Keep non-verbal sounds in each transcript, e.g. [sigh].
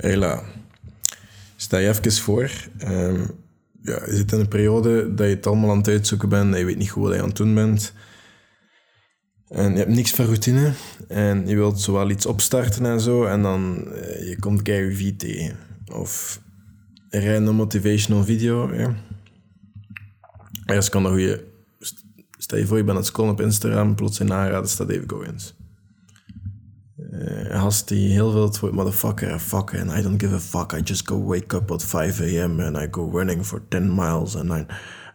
Hela, sta je even voor. Ehm, ja, je zit in een periode dat je het allemaal aan het uitzoeken bent, dat je weet niet goed wat je aan het doen bent. En je hebt niks van routine en je wilt zowel iets opstarten en zo, en dan eh, je komt Gary tegen. Of een random motivational video. Ja. Ergens kan een goede... Stel je voor, je bent aan het scrollen op Instagram, plots in aanraden staat Dave Goins. Uh, die heel veel het motherfucker en fuck and I don't give a fuck. I just go wake up at 5 a.m. and I go running for 10 miles and I,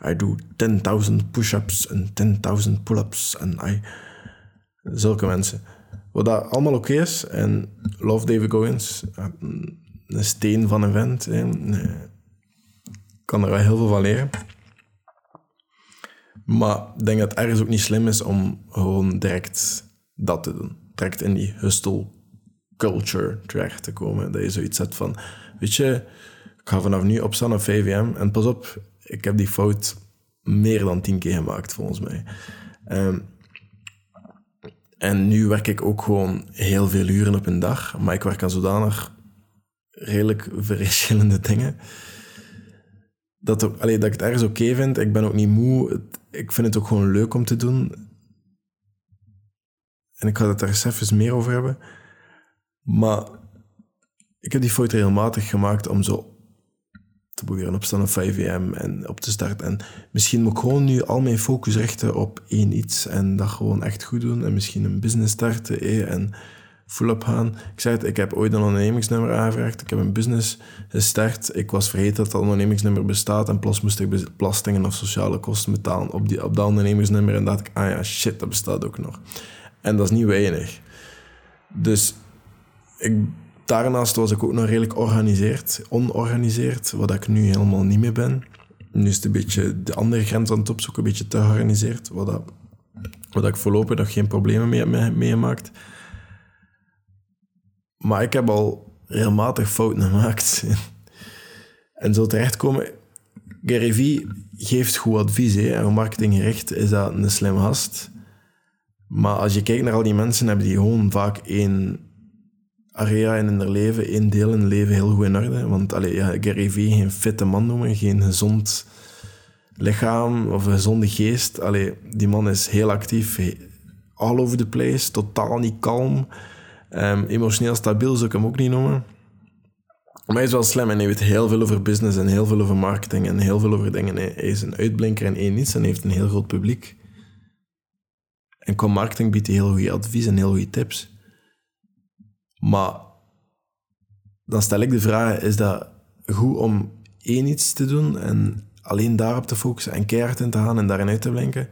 I do 10.000 push-ups and 10.000 pull-ups and I... Zulke mensen. Wat dat allemaal oké is en love David Goins. Een steen van een vent. Hè. Ik kan er wel heel veel van leren. Maar ik denk dat het ergens ook niet slim is om gewoon direct dat te doen. Direct in die hustle culture terecht te komen. Dat je zoiets hebt van, weet je, ik ga vanaf nu opstaan op 5 am. En pas op, ik heb die fout meer dan tien keer gemaakt, volgens mij. Um, en nu werk ik ook gewoon heel veel uren op een dag. Maar ik werk aan zodanig redelijk verschillende [laughs] dingen. Dat, ook, allee, dat ik het ergens oké vind. Ik ben ook niet moe. ik vind het ook gewoon leuk om te doen. En ik ga het daar eens even meer over hebben. Maar ik heb die fout regelmatig gemaakt om zo te proberen opstaan op 5 am en op te starten. En misschien moet ik gewoon nu al mijn focus richten op één iets en dat gewoon echt goed doen. En misschien een business starten eh, en full-up gaan. Ik zei het, ik heb ooit een ondernemingsnummer aangevraagd. Ik heb een business gestart. Ik was vergeten dat dat ondernemingsnummer bestaat. En plots moest ik belastingen of sociale kosten betalen op, die, op dat ondernemingsnummer. En dacht ik, ah ja, shit, dat bestaat ook nog. En dat is niet weinig. Dus ik, daarnaast was ik ook nog redelijk organiseerd, onorganiseerd, wat ik nu helemaal niet meer ben. Nu is het een beetje de andere grens aan het opzoeken, een beetje te georganiseerd, wat, wat ik voorlopig nog geen problemen mee heb meegemaakt. Maar ik heb al regelmatig fouten gemaakt. [laughs] en zo terechtkomen... Gary Vee geeft goed advies. Hè. En marketinggericht is dat een slim gast. Maar als je kijkt naar al die mensen, hebben die gewoon vaak één area in hun leven, één deel in hun leven heel goed in orde. Want allee, ja, Gary Vee, geen fitte man noemen, geen gezond lichaam of een gezonde geest. Allee, die man is heel actief, all over the place, totaal niet kalm. Um, emotioneel stabiel zou ik hem ook niet noemen. Maar hij is wel slim en hij weet heel veel over business en heel veel over marketing en heel veel over dingen. Hij is een uitblinker en één iets en heeft een heel groot publiek. En qua marketing biedt heel goede advies en heel goede tips. Maar dan stel ik de vraag, is dat goed om één iets te doen en alleen daarop te focussen en keihard in te gaan en daarin uit te blinken?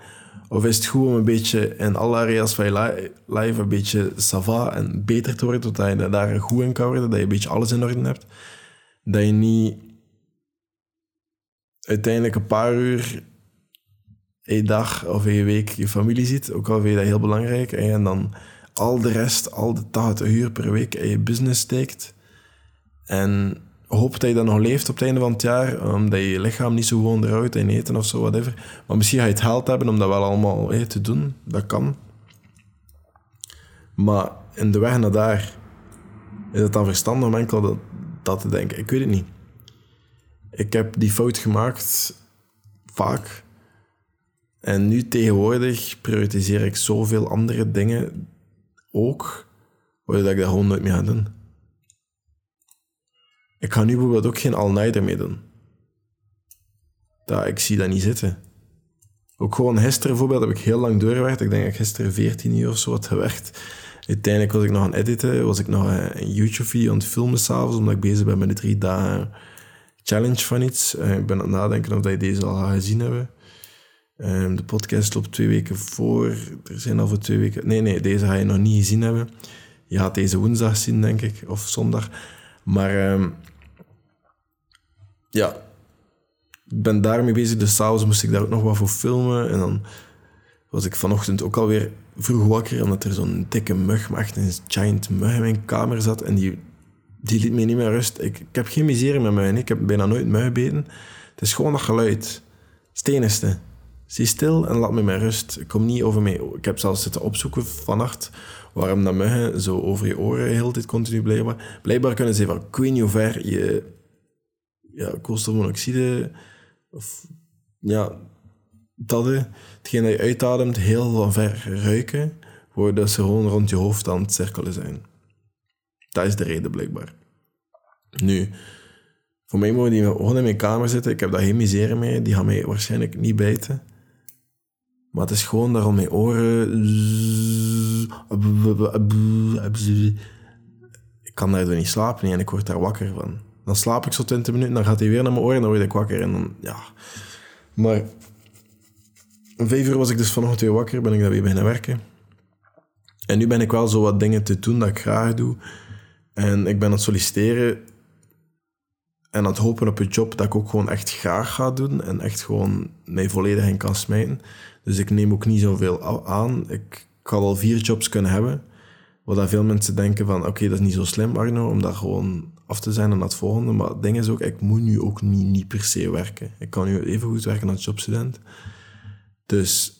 Of is het goed om een beetje in alle areas van je live een beetje sava en beter te worden, totdat je daar goed in kan worden, dat je een beetje alles in orde hebt? Dat je niet uiteindelijk een paar uur een dag of een week je familie ziet, ook al vind je dat heel belangrijk, en dan al de rest, al de 80 uur per week in je business steekt. En hoop dat je dan nog leeft op het einde van het jaar, omdat je je lichaam niet zo gewoon eruit en eten of zo, whatever. Maar misschien ga je het geld hebben om dat wel allemaal te doen. Dat kan. Maar in de weg naar daar, is het dan verstandig om enkel dat, dat te denken? Ik weet het niet. Ik heb die fout gemaakt, vaak. En nu tegenwoordig prioritiseer ik zoveel andere dingen ook, waardoor ik dat gewoon nooit meer ga doen. Ik ga nu bijvoorbeeld ook geen all-nighter mee doen. Dat, ik zie dat niet zitten. Ook gewoon gisteren bijvoorbeeld heb ik heel lang doorgewerkt. Ik denk dat ik gisteren 14 uur of zo had gewerkt. Uiteindelijk was ik nog aan het editen, was ik nog een YouTube-video aan het filmen s'avonds, omdat ik bezig ben met de drie dagen challenge van iets. Eh, ik ben aan het nadenken of je deze al gezien hebben. Ehm, de podcast loopt twee weken voor. Er zijn al voor twee weken... Nee, nee, deze ga je nog niet gezien hebben. Je gaat deze woensdag zien, denk ik, of zondag. Maar ehm, ja, ik ben daarmee bezig. Dus s'avonds moest ik daar ook nog wat voor filmen. En dan was ik vanochtend ook alweer vroeg wakker, omdat er zo'n dikke mug, maar echt een giant mug in mijn kamer zat. En die, die liet me niet meer rust. Ik, ik heb geen miserie met mij. Ik heb bijna nooit mug gebeten. Het is gewoon dat geluid. Het Zie stil en laat me met rust. Kom niet over mij. Ik heb zelfs zitten opzoeken vannacht waarom dat muggen zo over je oren heel tijd continu blijven. Blijkbaar kunnen ze van, niet hoe ver je ja, koolstofmonoxide of ja, dat hetgeen dat je uitademt heel van ver ruiken, waardoor ze gewoon rond je hoofd aan het cirkelen zijn. Dat is de reden blijkbaar. Nu, voor mij mogen die gewoon in mijn kamer zitten. Ik heb daar geen misère mee. Die gaan mij waarschijnlijk niet bijten. Maar het is gewoon daarom mijn oren. Ik kan daardoor niet slapen en ik word daar wakker van. Dan slaap ik zo 20 minuten, dan gaat hij weer naar mijn oren en dan word ik wakker. En dan, ja. Maar om vijf uur was ik dus vanochtend weer wakker, ben ik daar weer beginnen werken. En nu ben ik wel zo wat dingen te doen dat ik graag doe. En ik ben aan het solliciteren en aan het hopen op een job dat ik ook gewoon echt graag ga doen en echt gewoon mij volledig in kan smijten. Dus ik neem ook niet zoveel aan. Ik kan wel vier jobs kunnen hebben. Wat dat veel mensen denken van, oké, dat is niet zo slim, Arno, om daar gewoon af te zijn en naar het volgende. Maar het ding is ook, ik moet nu ook niet, niet per se werken. Ik kan nu even goed werken als jobstudent. Dus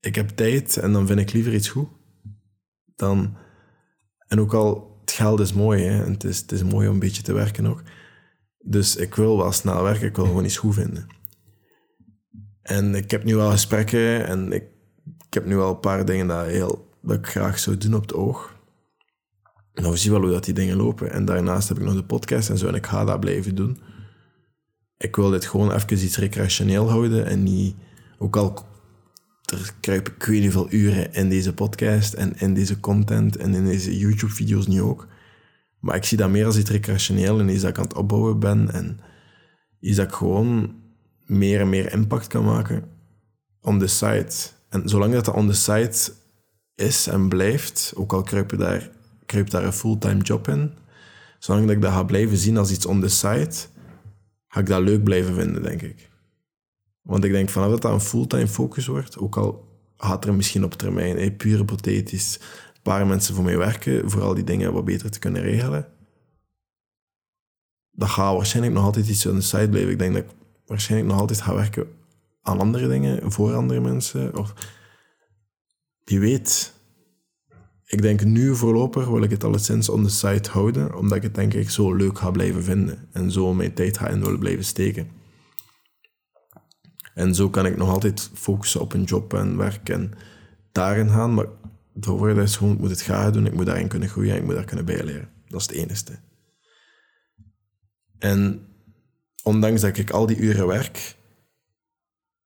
ik heb tijd en dan vind ik liever iets goed. Dan, en ook al, het geld is mooi, hè, en het is, het is mooi om een beetje te werken ook. Dus ik wil wel snel werken, ik wil gewoon iets goed vinden. En ik heb nu wel gesprekken en ik, ik heb nu wel een paar dingen dat, heel, ik graag zou doen op het oog. Nou, we zien wel hoe dat die dingen lopen. En daarnaast heb ik nog de podcast en zo en ik ga dat blijven doen. Ik wil dit gewoon even iets recreationeel houden en niet... Ook al er kruip ik weet niet veel uren in deze podcast en in deze content en in deze YouTube-video's nu ook. Maar ik zie dat meer als iets recreationeel en iets dat ik aan het opbouwen ben en iets dat ik gewoon meer en meer impact kan maken on the site. En zolang dat on the site is en blijft, ook al kruip, daar, kruip daar een fulltime job in, zolang dat ik dat ga blijven zien als iets on the site, ga ik dat leuk blijven vinden, denk ik. Want ik denk vanaf dat dat een fulltime focus wordt, ook al gaat er misschien op termijn, hey, puur hypothetisch, een paar mensen voor mij werken, voor al die dingen wat beter te kunnen regelen, dat gaat waarschijnlijk nog altijd iets on the site blijven. Ik denk dat ik waarschijnlijk nog altijd ga werken aan andere dingen, voor andere mensen. Of wie weet. Ik denk nu voorlopig wil ik het alleszins on the site houden, omdat ik het denk ik zo leuk ga blijven vinden. En zo mijn tijd ga in willen blijven steken. En zo kan ik nog altijd focussen op een job en werk en daarin gaan. Maar de voorwaarde is gewoon, ik moet het graag doen, ik moet daarin kunnen groeien, ik moet daar kunnen bijleren. Dat is het enige. En ondanks dat ik al die uren werk,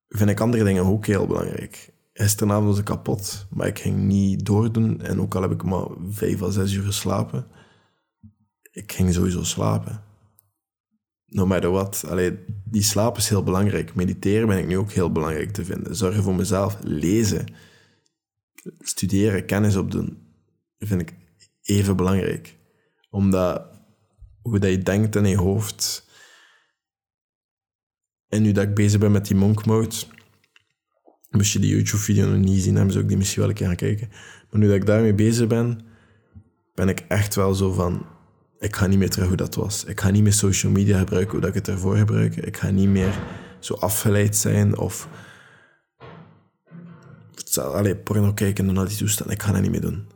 vind ik andere dingen ook heel belangrijk. Gisteravond was ik kapot, maar ik ging niet doordoen. En ook al heb ik maar vijf à zes uur geslapen, ik ging sowieso slapen. No matter what. Allee, die slaap is heel belangrijk. Mediteren ben ik nu ook heel belangrijk te vinden. Zorgen voor mezelf. Lezen. Studeren, kennis opdoen. vind ik even belangrijk. Omdat hoe dat je denkt in je hoofd en nu dat ik bezig ben met die monk mode, moest je die YouTube-video nog niet zien hebben, zou ik die misschien wel een keer gaan kijken. Maar nu dat ik daarmee bezig ben, ben ik echt wel zo van, ik ga niet meer terug hoe dat was. Ik ga niet meer social media gebruiken hoe dat ik het ervoor gebruik. Ik ga niet meer zo afgeleid zijn of alleen porno kijken en naar die toestand. Ik ga dat niet meer doen.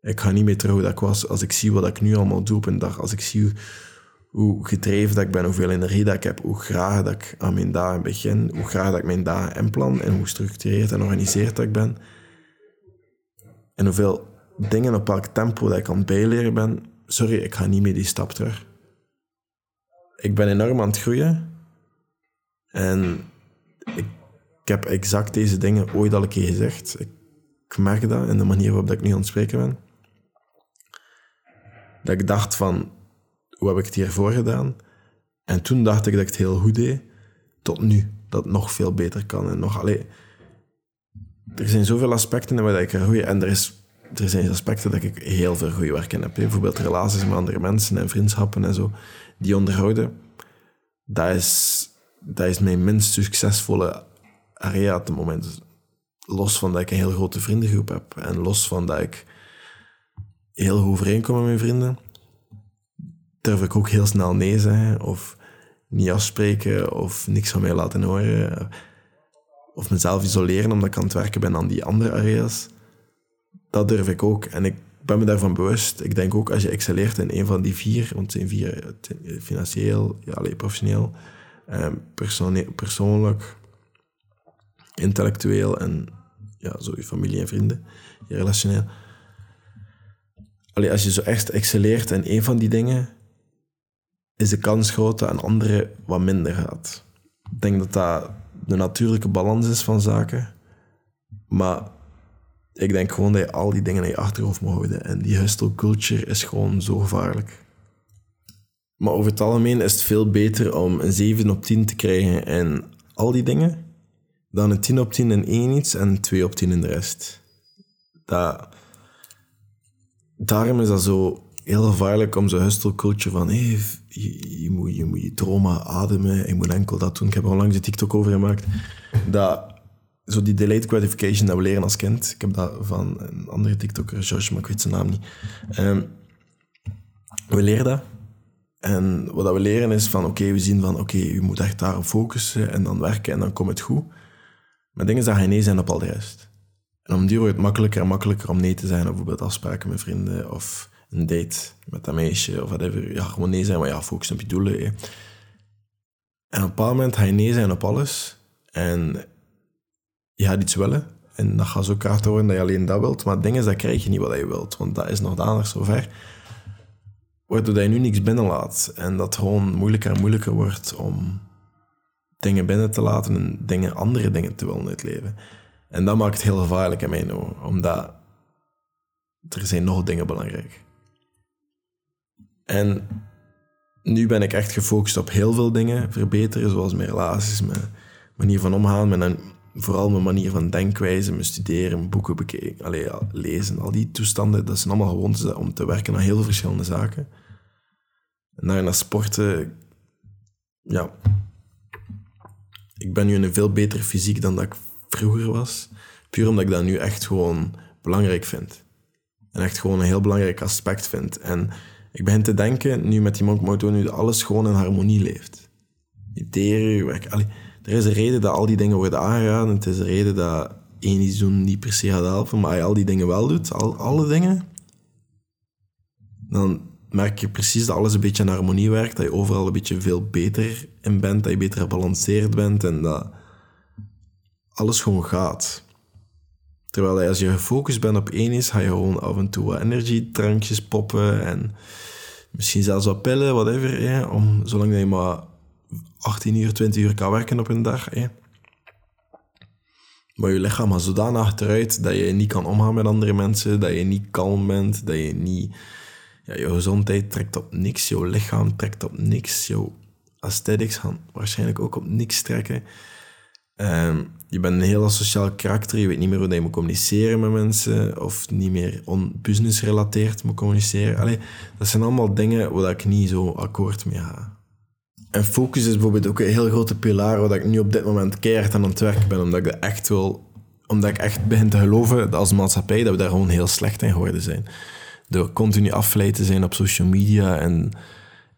Ik ga niet meer terug hoe dat ik was. Als ik zie wat ik nu allemaal doe op een dag, als ik zie hoe gedreven dat ik ben, hoeveel energie dat ik heb, hoe graag dat ik aan mijn dagen begin, hoe graag dat ik mijn dagen inplan en hoe gestructureerd en georganiseerd dat ik ben. En hoeveel dingen op welk tempo dat ik aan het bijleren ben. Sorry, ik ga niet meer die stap terug. Ik ben enorm aan het groeien. En ik, heb exact deze dingen ooit al een keer gezegd. Ik, ik merk dat in de manier waarop ik nu aan het spreken ben. Dat ik dacht van, hoe heb ik het hiervoor gedaan? En toen dacht ik dat ik het heel goed deed, tot nu, dat het nog veel beter kan. En nog, allee, er zijn zoveel aspecten waar ik er goeie, en er, is, er zijn aspecten dat ik heel veel goede werk in heb. Bijvoorbeeld relaties met andere mensen en vriendschappen en zo, die onderhouden. Dat is, dat is mijn minst succesvolle area op het moment. Los van dat ik een heel grote vriendengroep heb en los van dat ik heel goed overeenkom met mijn vrienden, durf ik ook heel snel nee zeggen of niet afspreken of niks van mij laten horen. of mezelf isoleren omdat ik aan het werken ben aan die andere areas. Dat durf ik ook. En ik ben me daarvan bewust. Ik denk ook als je excelleert in een van die vier, want zijn vier, financieel, ja, alleen professioneel, eh, persoonlijk, intellectueel en ja, zo je familie en vrienden, je relationeel. Allee, als je zo echt excelleert in een van die dingen, is de kans groot dat een andere wat minder gaat. Ik denk dat dat de natuurlijke balans is van zaken. Maar ik denk gewoon dat je al die dingen in je achterhoofd moet houden. En die hustle culture is gewoon zo gevaarlijk. Maar over het algemeen is het veel beter om een 7 op 10 te krijgen in al die dingen, dan een 10 op 10 in één iets en een 2 op 10 in de rest. Dat, daarom is dat zo heel gevaarlijk om zo'n hustle culture van je, moet, je moet je dromen ademen, je moet enkel dat doen. Ik heb er onlangs een TikTok over gemaakt. Dat, zo die delayed gratification dat we leren als kind. Ik heb dat van een andere TikToker, Josh, maar ik weet zijn naam niet. Um, we leren dat. En wat we leren is van, oké, we zien van, oké, je moet echt daarop focussen en dan werken en dan komt het goed. Maar dingen dat je nee zijn op al de rest. En om die wordt het makkelijker en makkelijker om nee te zijn bijvoorbeeld afspraken met vrienden of een date met dat meisje of whatever. Ja, gewoon nee zijn, maar ja, focus op je doelen. En op een bepaald moment ga je nee zijn op alles en je gaat iets willen. En dat gaat zo kaart worden dat je alleen dat wilt. Maar het ding is, dat krijg je niet wat je wilt, want dat is nog dadelijk zover. Waardoor je nu niks binnenlaat. En dat het gewoon moeilijker en moeilijker wordt om dingen binnen te laten en dingen, andere dingen te willen uitleven. En dat maakt het heel gevaarlijk in mijn ogen, omdat er zijn nog dingen belangrijk. En nu ben ik echt gefocust op heel veel dingen verbeteren, zoals mijn relaties, mijn manier van omgaan, vooral mijn manier van denkwijze, mijn studeren, boeken bekijken, allee, lezen, al die toestanden, dat zijn allemaal gewoon om te werken aan heel verschillende zaken. En naar sporten, ja, ik ben nu in een veel betere fysiek dan dat ik vroeger was. Puur omdat ik dat nu echt gewoon belangrijk vind. En echt gewoon een heel belangrijk aspect vind. En ik begin te denken, nu met die Monk Moto, nu alles gewoon in harmonie leeft. Deren, je werk. Allee, er is een reden dat al die dingen worden aangeraden. Het is een reden dat één iets doen niet per se gaat helpen, maar als je al die dingen wel doet, al, alle dingen, dan merk je precies dat alles een beetje in harmonie werkt, dat je overal een beetje veel beter in bent, dat je beter gebalanceerd bent en dat alles gewoon gaat. Terwijl als je gefocust bent op één is, ga je gewoon af en toe wat energiedrankjes poppen en misschien zelfs wat pillen, whatever, om, zolang dat je maar 18 uur, 20 uur kan werken op een dag. Maar je lichaam gaat zodanig achteruit dat je niet kan omgaan met andere mensen, dat je niet kalm bent, dat je niet... Ja, je gezondheid trekt op niks, je lichaam trekt op niks, je aesthetics gaan waarschijnlijk ook op niks trekken. Ehm, je bent een heel sociaal karakter, je weet niet meer hoe je moet communiceren met mensen, of niet meer on-business gerelateerd moet communiceren. Dat zijn allemaal dingen waar ik niet zo akkoord mee ga. En focus is bijvoorbeeld ook een heel grote pilaar waar ik nu op dit moment keihard aan het werk ben, omdat ik echt wil, omdat ik echt begin te geloven dat als maatschappij dat we daar gewoon heel slecht in geworden zijn. Door continu afgeleid te zijn op social media en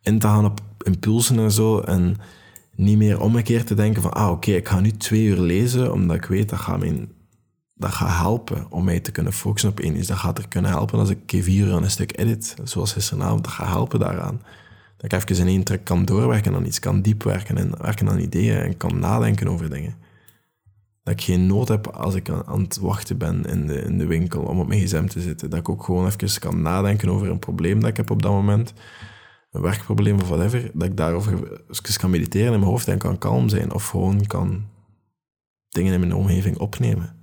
in te gaan op impulsen en zo. En niet meer omgekeerd te denken van, ah oké, ik ga nu twee uur lezen, omdat ik weet dat gaat, mijn, dat gaat helpen om mij te kunnen focussen op één iets. Dat gaat er kunnen helpen als ik vier uur aan een stuk edit, zoals gisteravond. Dat gaat helpen daaraan. Dat ik even in één trek kan doorwerken aan iets, kan diep werken en werken aan ideeën en kan nadenken over dingen. Dat ik geen nood heb als ik aan, het wachten ben in de, in de winkel om op mijn gsm te zitten. Dat ik ook gewoon even kan nadenken over een probleem dat ik heb op dat moment een werkprobleem of whatever, dat ik daarover eens kan mediteren in mijn hoofd en kan kalm zijn. Of gewoon kan dingen in mijn omgeving opnemen.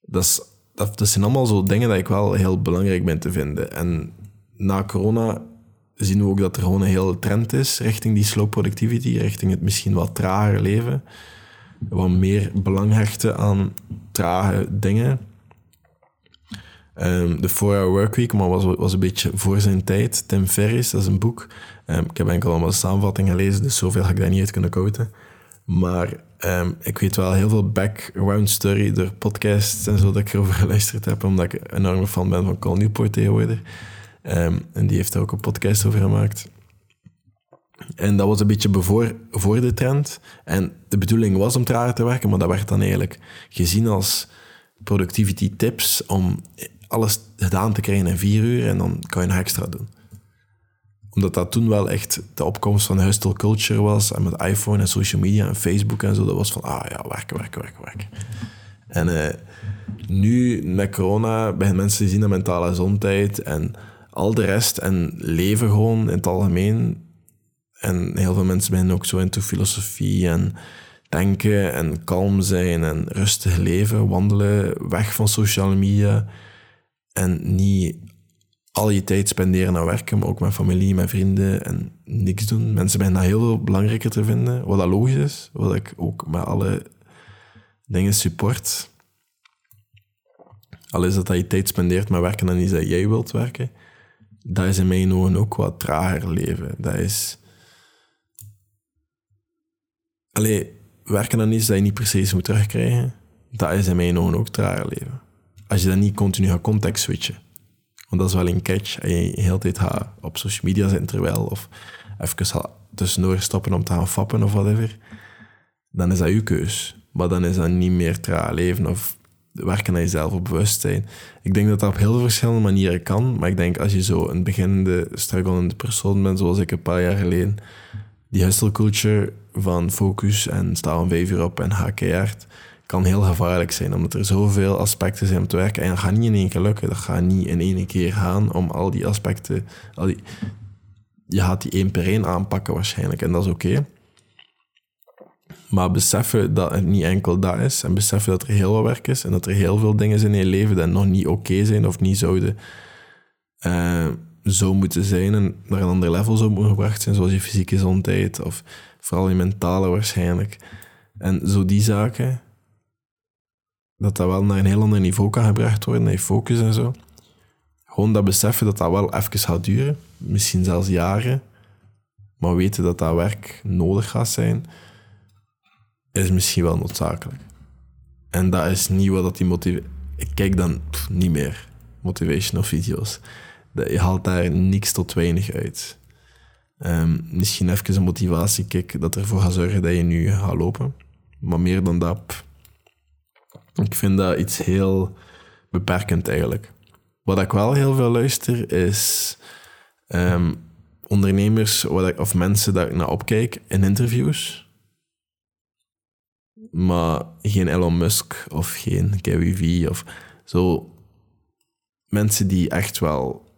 Dat, dat zijn allemaal zo dingen dat ik wel heel belangrijk ben te vinden. En na corona zien we ook dat er gewoon een hele trend is richting die slow productivity, richting het misschien wat trager leven. Wat meer belang hechten aan trage dingen. Um, de 4-Hour Workweek, maar was, was een beetje voor zijn tijd. Tim Ferriss, dat is een boek. Um, ik heb enkel allemaal de samenvatting gelezen, dus zoveel ga ik daar niet uit kunnen kouten. Maar um, ik weet wel heel veel background story door podcasts en zo dat ik erover [laughs] geluisterd heb, omdat ik een enorme fan ben van Col Newport tegenwoordig. en die heeft er ook een podcast over gemaakt. En dat was een beetje bevoor, voor de trend. En de bedoeling was om trager te werken, maar dat werd dan eigenlijk gezien als productivity tips om alles gedaan te krijgen in vier uur en dan kan je nog extra doen. Omdat dat toen wel echt de opkomst van hustle culture was en met iPhone en social media en Facebook en zo, dat was van, ah ja, werken, werken, werken, werken. En eh, nu met corona beginnen mensen te zien dat mentale gezondheid en al de rest en leven gewoon in het algemeen. En heel veel mensen beginnen ook zo into filosofie en denken en kalm zijn en rustig leven, wandelen, weg van sociale media en niet al je tijd spenderen aan werken, maar ook met familie, met vrienden en niks doen. Mensen beginnen dat heel veel belangrijker te vinden, wat dat logisch is, wat ik ook met alle dingen support. Al is dat dat je tijd spendeert met werken en niet dat jij wilt werken, dat is in mijn ogen ook wat trager leven. Dat is... Allee, werken aan iets dat je niet precies moet terugkrijgen, dat is in mijn ogen ook trager leven. Als je dan niet continu gaat context switchen. Want dat is wel een catch. En je de hele tijd gaat op social media zitten terwijl, of even tussendoor stoppen om te gaan fappen of whatever, dan is dat je keus. Maar dan is dat niet meer traag leven of werken aan jezelf op bewustzijn. Ik denk dat dat op heel verschillende manieren kan, maar ik denk als je zo een beginnende, strugglende persoon bent, zoals ik een paar jaar geleden, die hustle culture van focus en sta om vijf uur op en ga kan heel gevaarlijk zijn, omdat er zoveel aspecten zijn om te werken. En dat gaat niet in één keer lukken, dat gaat niet in één keer gaan om al die aspecten... Al die, je gaat die één per één aanpakken waarschijnlijk, en dat is oké. Maar beseffen dat het niet enkel dat is, en beseffen dat er heel wat werk is, en dat er heel veel dingen zijn in je leven die nog niet oké zijn of niet zouden uh, zo moeten zijn en naar een ander level zou moeten gebracht zijn, zoals je fysieke gezondheid of vooral je mentale waarschijnlijk. En zo die zaken, dat dat wel naar een heel ander niveau kan gebracht worden, je focus en zo. Gewoon dat beseffen dat dat wel even gaat duren, misschien zelfs jaren, maar weten dat dat werk nodig gaat zijn, is misschien wel noodzakelijk. En dat is niet wat dat die motivatie... Ik kijk dan niet meer motivational video's. Je haalt daar niks tot weinig uit. Um, misschien even een motivatiekick dat ervoor gaat zorgen dat je nu gaat lopen. Maar meer dan dat, ik vind dat iets heel beperkend eigenlijk. Wat ik wel heel veel luister is um, ondernemers wat ik, of mensen dat ik naar opkijk in interviews. Maar geen Elon Musk of geen Gary Vee of zo. Mensen die echt wel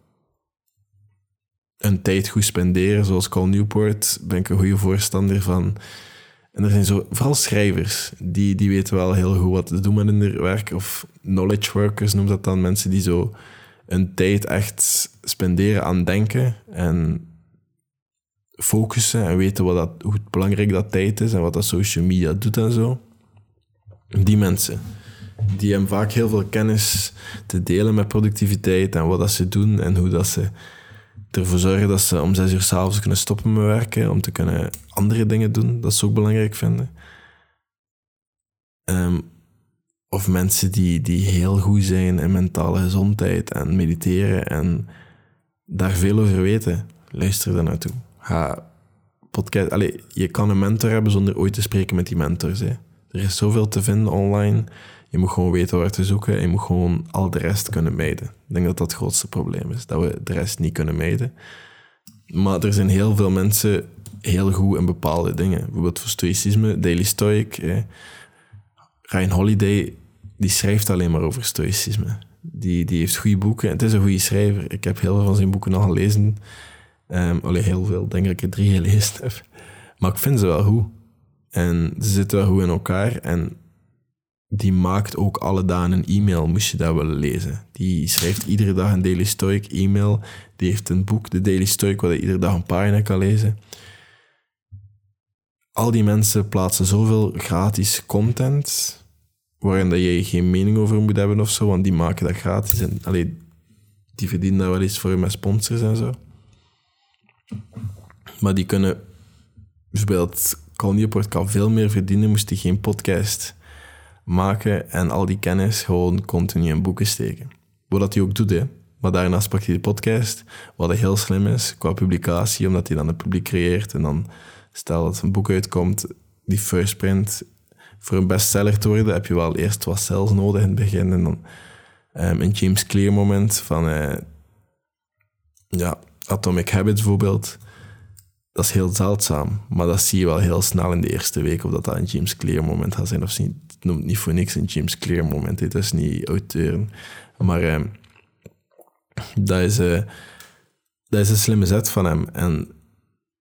een tijd goed spenderen, zoals Col Newport, ben ik een goede voorstander van. En er zijn zo, vooral schrijvers, die, die weten wel heel goed wat te doen met hun werk. Of knowledge workers noemt dat dan. Mensen die zo een tijd echt spenderen aan denken en focussen en weten wat dat, hoe belangrijk dat tijd is en wat dat social media doet en zo. Die mensen, die hebben vaak heel veel kennis te delen met productiviteit en wat dat ze doen en hoe dat ze ervoor zorgen dat ze om zes uur s'avonds kunnen stoppen met werken, om te kunnen andere dingen doen, dat ze ook belangrijk vinden. Um, of mensen die, die heel goed zijn in mentale gezondheid en mediteren en daar veel over weten. Luister daar naartoe. Ga podcast. Allee, je kan een mentor hebben zonder ooit te spreken met die mentors. Hè. Er is zoveel te vinden online. Je moet gewoon weten waar te zoeken en je moet gewoon al de rest kunnen mijden. Ik denk dat dat het grootste probleem is, dat we de rest niet kunnen mijden. Maar er zijn heel veel mensen heel goed in bepaalde dingen. Bijvoorbeeld voor stoïcisme, Daily Stoic. Hè. Ryan Holiday, die schrijft alleen maar over stoïcisme. Die, die heeft goede boeken. Het is een goede schrijver. Ik heb heel veel van zijn boeken al gelezen. Um, allee, heel veel. denk ik er drie gelezen heb. Maar ik vind ze wel goed. En ze zitten wel goed in elkaar. En die maakt ook alle dagen een e-mail, moest je dat willen lezen. Die schrijft iedere dag een Daily Stoic e-mail. Die heeft een boek, de Daily Stoic, waar je iedere dag een pagina kan lezen. Al die mensen plaatsen zoveel gratis content, waarin dat je geen mening over moet hebben of zo, want die maken dat gratis. En allee, die verdienen daar wel eens voor met sponsors en zo. Maar die kunnen, bijvoorbeeld, Cal Newport kan veel meer verdienen, moest hij geen podcast maken en al die kennis gewoon continu in boeken steken. Wat dat hij ook doet, hè. Maar daarnaast pakt hij de podcast, wat heel slim is qua publicatie, omdat hij dan een publiek creëert. En dan, stel dat een boek uitkomt, die first print, voor een bestseller te worden, heb je wel eerst wat sales nodig in het begin. En dan um, een James Clear moment van uh, ja, Atomic Habits bijvoorbeeld. Dat is heel zeldzaam, maar dat zie je wel heel snel in de eerste week of dat, dat een James Clear moment gaat zijn. Of niet, het noemt niet voor niks een James Clear moment. Het is niet auteur. Maar um, dat, is, uh, dat is een slimme zet van hem. En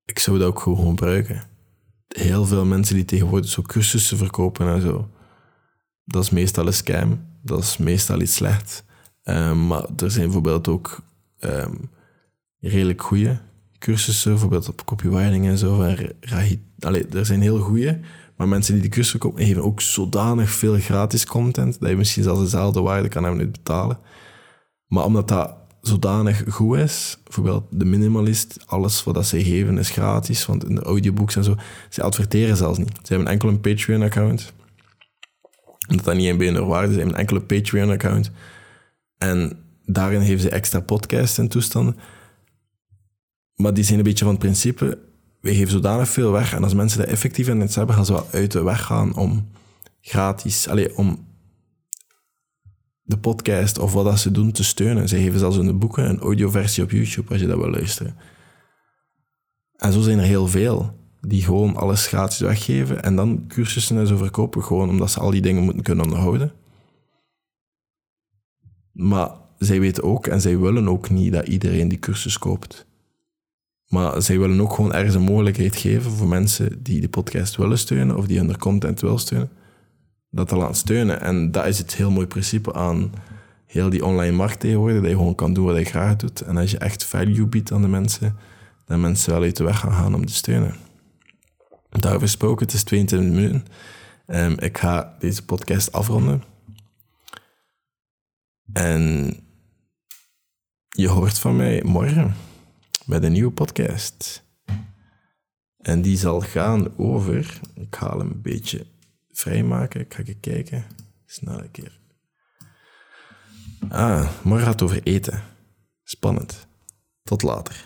ik zou dat ook gewoon gebruiken. Heel veel mensen die tegenwoordig zo cursussen verkopen en zo. Dat is meestal een scam. Dat is meestal iets slecht. Um, maar er zijn bijvoorbeeld ook um, redelijk goede cursussen, bijvoorbeeld op copywriting en zo. Allee, er zijn heel goede, maar mensen die die cursus verkopen, geven ook zodanig veel gratis content, dat je misschien zelfs dezelfde waarde kan hebben betalen. Maar omdat dat zodanig goed is, bijvoorbeeld de minimalist, alles wat zij geven is gratis, want in de audiobooks en zo, ze adverteren zelfs niet. Ze hebben enkel een Patreon-account, omdat dat niet een BNR waarde is, ze hebben een enkele Patreon-account. En daarin geven ze extra podcasts en toestanden. Maar die zijn een beetje van het principe, wij geven zodanig veel weg, en als mensen dat effectief in iets hebben, gaan ze wel uit de weg gaan om gratis, allez, om de podcast of wat dat ze doen te steunen. Ze geven zelfs hun boeken een audioversie op YouTube als je dat wil luisteren. En zo zijn er heel veel die gewoon alles gratis weggeven en dan cursussen en zo verkopen, gewoon omdat ze al die dingen moeten kunnen onderhouden. Maar zij weten ook en zij willen ook niet dat iedereen die cursus koopt. Maar zij willen ook gewoon ergens een mogelijkheid geven voor mensen die de podcast willen steunen of die hun content willen steunen dat te laten steunen. En dat is het heel mooi principe aan heel die online markt tegenwoordig, dat je gewoon kan doen wat je graag doet. En als je echt value biedt aan de mensen, dan mensen wel uit de weg gaan gaan om te steunen. Daarover gesproken, het is 22 minuten. Um, ik ga deze podcast afronden. En je hoort van mij morgen met een nieuwe podcast. En die zal gaan over, ik haal hem een beetje vrijmaken. Ik ga even kijken. Snel een keer. Ah, morgen gaat het over eten. Spannend. Tot later.